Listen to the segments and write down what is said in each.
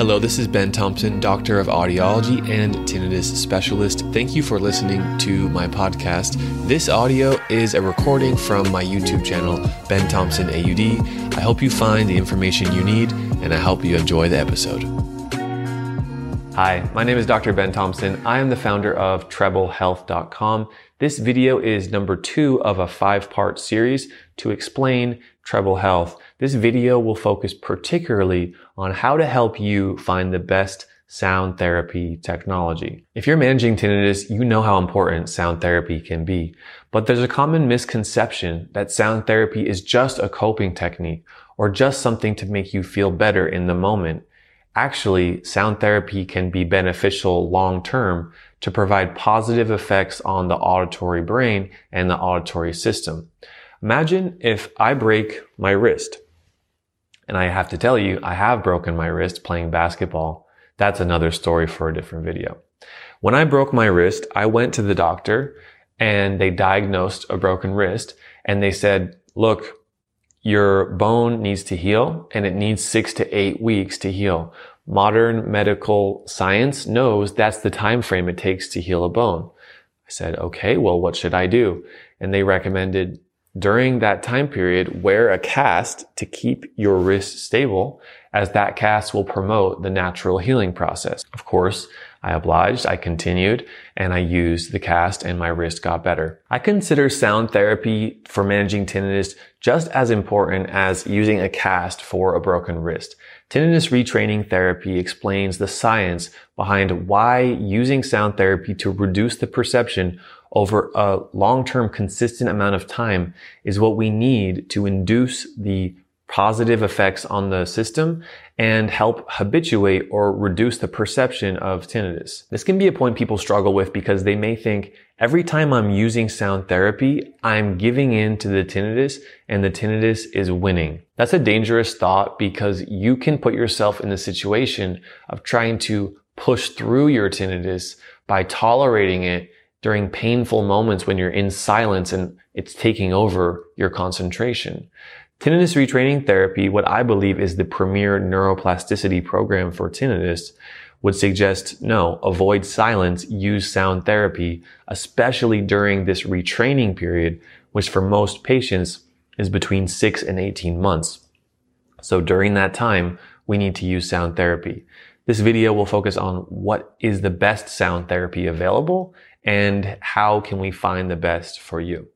Hello, this is Ben Thompson, Doctor of Audiology and Tinnitus Specialist. Thank you for listening to my podcast. This audio is a recording from my YouTube channel, Ben Thompson AUD. I hope you find the information you need and I hope you enjoy the episode. Hi, my name is Dr. Ben Thompson. I am the founder of treblehealth.com. This video is number two of a five part series to explain treble health. This video will focus particularly on how to help you find the best sound therapy technology. If you're managing tinnitus, you know how important sound therapy can be. But there's a common misconception that sound therapy is just a coping technique or just something to make you feel better in the moment. Actually, sound therapy can be beneficial long term to provide positive effects on the auditory brain and the auditory system. Imagine if I break my wrist. And I have to tell you, I have broken my wrist playing basketball. That's another story for a different video. When I broke my wrist, I went to the doctor and they diagnosed a broken wrist and they said, look, your bone needs to heal and it needs six to eight weeks to heal. Modern medical science knows that's the time frame it takes to heal a bone. I said, okay, well, what should I do? And they recommended during that time period, wear a cast to keep your wrist stable as that cast will promote the natural healing process. Of course, I obliged, I continued, and I used the cast and my wrist got better. I consider sound therapy for managing tinnitus just as important as using a cast for a broken wrist. Tinnitus retraining therapy explains the science behind why using sound therapy to reduce the perception over a long-term consistent amount of time is what we need to induce the positive effects on the system and help habituate or reduce the perception of tinnitus. This can be a point people struggle with because they may think every time I'm using sound therapy, I'm giving in to the tinnitus and the tinnitus is winning. That's a dangerous thought because you can put yourself in the situation of trying to push through your tinnitus by tolerating it during painful moments when you're in silence and it's taking over your concentration. Tinnitus retraining therapy, what I believe is the premier neuroplasticity program for tinnitus, would suggest no, avoid silence, use sound therapy, especially during this retraining period, which for most patients is between 6 and 18 months. So during that time, we need to use sound therapy. This video will focus on what is the best sound therapy available and how can we find the best for you.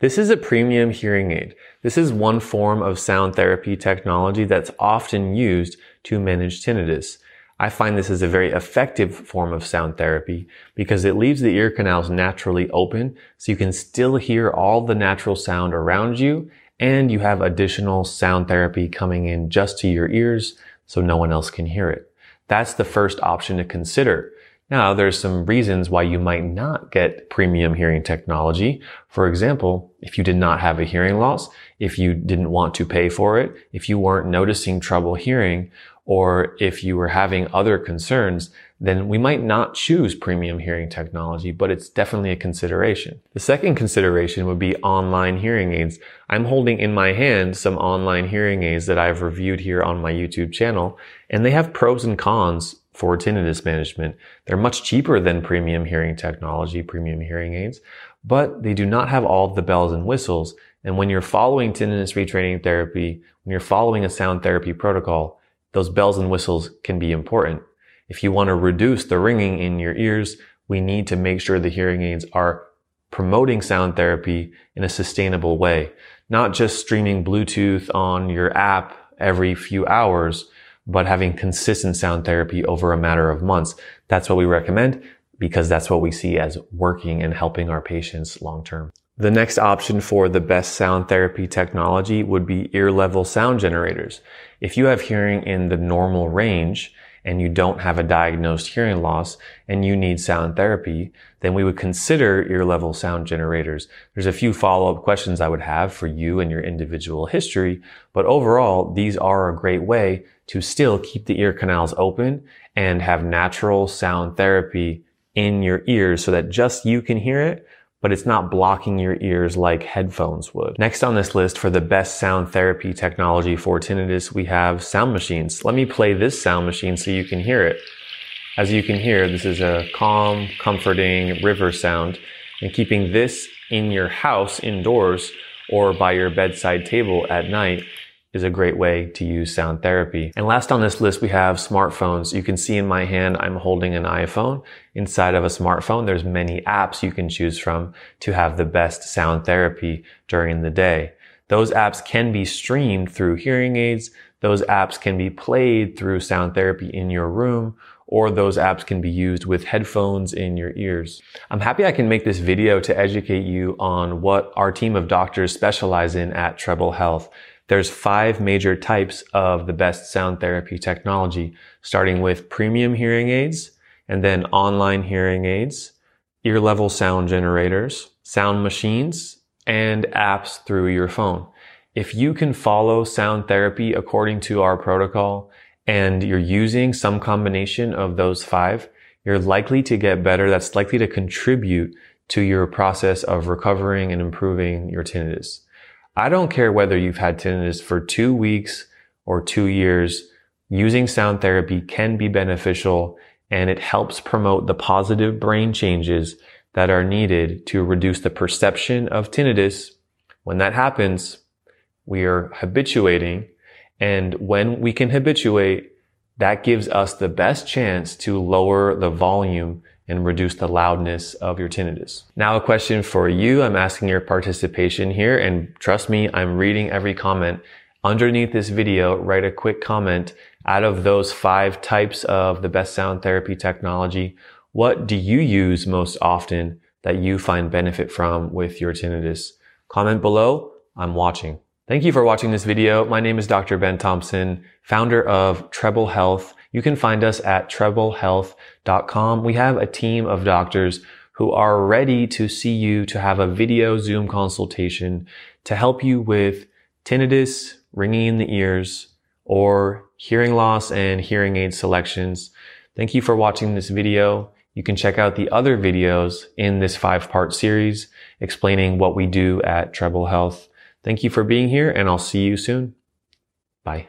This is a premium hearing aid. This is one form of sound therapy technology that's often used to manage tinnitus. I find this is a very effective form of sound therapy because it leaves the ear canals naturally open so you can still hear all the natural sound around you and you have additional sound therapy coming in just to your ears so no one else can hear it. That's the first option to consider. Now, there's some reasons why you might not get premium hearing technology. For example, if you did not have a hearing loss, if you didn't want to pay for it, if you weren't noticing trouble hearing, or if you were having other concerns, then we might not choose premium hearing technology, but it's definitely a consideration. The second consideration would be online hearing aids. I'm holding in my hand some online hearing aids that I've reviewed here on my YouTube channel, and they have pros and cons for tinnitus management. They're much cheaper than premium hearing technology, premium hearing aids, but they do not have all the bells and whistles. And when you're following tinnitus retraining therapy, when you're following a sound therapy protocol, those bells and whistles can be important. If you want to reduce the ringing in your ears, we need to make sure the hearing aids are promoting sound therapy in a sustainable way, not just streaming Bluetooth on your app every few hours, but having consistent sound therapy over a matter of months. That's what we recommend because that's what we see as working and helping our patients long term. The next option for the best sound therapy technology would be ear level sound generators. If you have hearing in the normal range, and you don't have a diagnosed hearing loss and you need sound therapy, then we would consider ear level sound generators. There's a few follow-up questions I would have for you and your individual history, but overall, these are a great way to still keep the ear canals open and have natural sound therapy in your ears so that just you can hear it, but it's not blocking your ears like headphones would. Next on this list for the best sound therapy technology for tinnitus, we have sound machines. Let me play this sound machine so you can hear it. As you can hear, this is a calm, comforting river sound. And keeping this in your house indoors or by your bedside table at night is a great way to use sound therapy. And last on this list, we have smartphones. You can see in my hand, I'm holding an iPhone. Inside of a smartphone, there's many apps you can choose from to have the best sound therapy during the day. Those apps can be streamed through hearing aids. Those apps can be played through sound therapy in your room or those apps can be used with headphones in your ears. I'm happy I can make this video to educate you on what our team of doctors specialize in at Treble Health. There's five major types of the best sound therapy technology, starting with premium hearing aids, and then online hearing aids, ear level sound generators, sound machines, and apps through your phone. If you can follow sound therapy according to our protocol and you're using some combination of those five, you're likely to get better. That's likely to contribute to your process of recovering and improving your tinnitus. I don't care whether you've had tinnitus for two weeks or two years. Using sound therapy can be beneficial and it helps promote the positive brain changes that are needed to reduce the perception of tinnitus. When that happens, we are habituating. And when we can habituate, that gives us the best chance to lower the volume and reduce the loudness of your tinnitus. Now a question for you. I'm asking your participation here and trust me, I'm reading every comment. Underneath this video, write a quick comment out of those five types of the best sound therapy technology. What do you use most often that you find benefit from with your tinnitus? Comment below. I'm watching. Thank you for watching this video. My name is Dr. Ben Thompson, founder of Treble Health. You can find us at treblehealth.com. We have a team of doctors who are ready to see you to have a video Zoom consultation to help you with tinnitus, ringing in the ears, or hearing loss and hearing aid selections. Thank you for watching this video. You can check out the other videos in this five part series explaining what we do at Treble Health. Thank you for being here and I'll see you soon. Bye.